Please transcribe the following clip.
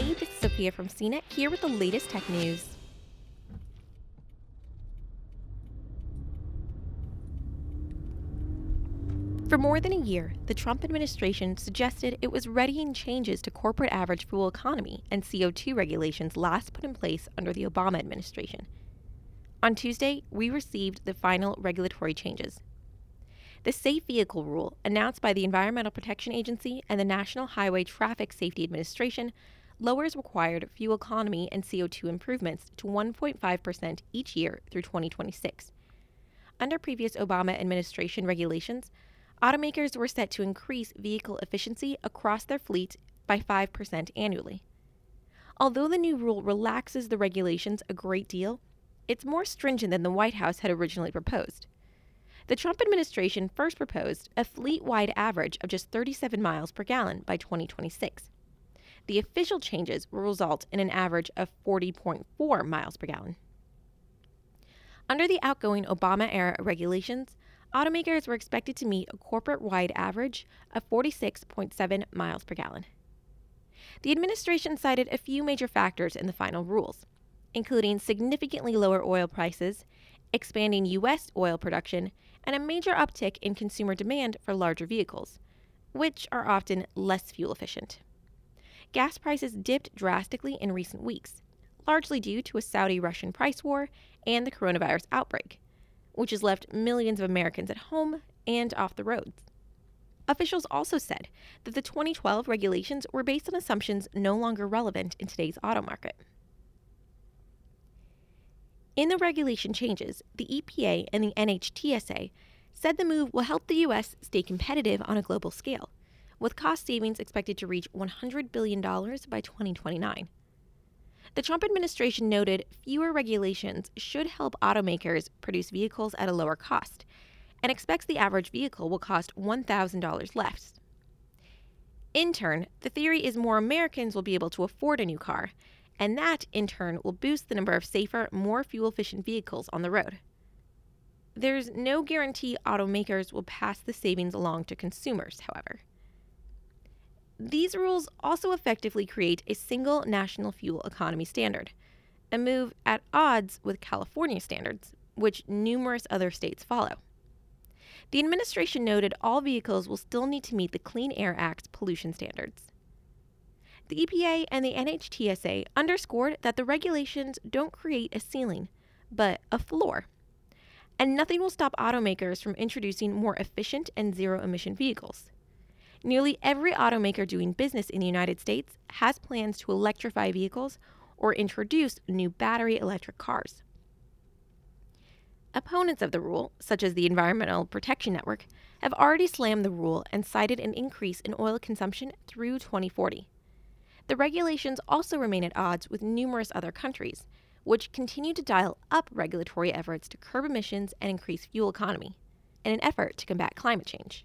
Hey, this is Sophia from CNET here with the latest tech news. For more than a year, the Trump administration suggested it was readying changes to corporate average fuel economy and CO2 regulations last put in place under the Obama administration. On Tuesday, we received the final regulatory changes. The Safe Vehicle Rule, announced by the Environmental Protection Agency and the National Highway Traffic Safety Administration, lowers required fuel economy and CO2 improvements to 1.5% each year through 2026. Under previous Obama administration regulations, automakers were set to increase vehicle efficiency across their fleet by 5% annually. Although the new rule relaxes the regulations a great deal, it's more stringent than the White House had originally proposed. The Trump administration first proposed a fleet wide average of just 37 miles per gallon by 2026. The official changes will result in an average of 40.4 miles per gallon. Under the outgoing Obama era regulations, automakers were expected to meet a corporate wide average of 46.7 miles per gallon. The administration cited a few major factors in the final rules, including significantly lower oil prices, expanding U.S. oil production, and a major uptick in consumer demand for larger vehicles, which are often less fuel efficient. Gas prices dipped drastically in recent weeks, largely due to a Saudi Russian price war and the coronavirus outbreak, which has left millions of Americans at home and off the roads. Officials also said that the 2012 regulations were based on assumptions no longer relevant in today's auto market. In the regulation changes, the EPA and the NHTSA said the move will help the U.S. stay competitive on a global scale, with cost savings expected to reach $100 billion by 2029. The Trump administration noted fewer regulations should help automakers produce vehicles at a lower cost and expects the average vehicle will cost $1,000 less. In turn, the theory is more Americans will be able to afford a new car, and that, in turn, will boost the number of safer, more fuel efficient vehicles on the road. There's no guarantee automakers will pass the savings along to consumers, however. These rules also effectively create a single national fuel economy standard, a move at odds with California standards, which numerous other states follow. The administration noted all vehicles will still need to meet the Clean Air Act's pollution standards. The EPA and the NHTSA underscored that the regulations don't create a ceiling, but a floor. And nothing will stop automakers from introducing more efficient and zero emission vehicles. Nearly every automaker doing business in the United States has plans to electrify vehicles or introduce new battery electric cars. Opponents of the rule, such as the Environmental Protection Network, have already slammed the rule and cited an increase in oil consumption through 2040. The regulations also remain at odds with numerous other countries, which continue to dial up regulatory efforts to curb emissions and increase fuel economy in an effort to combat climate change.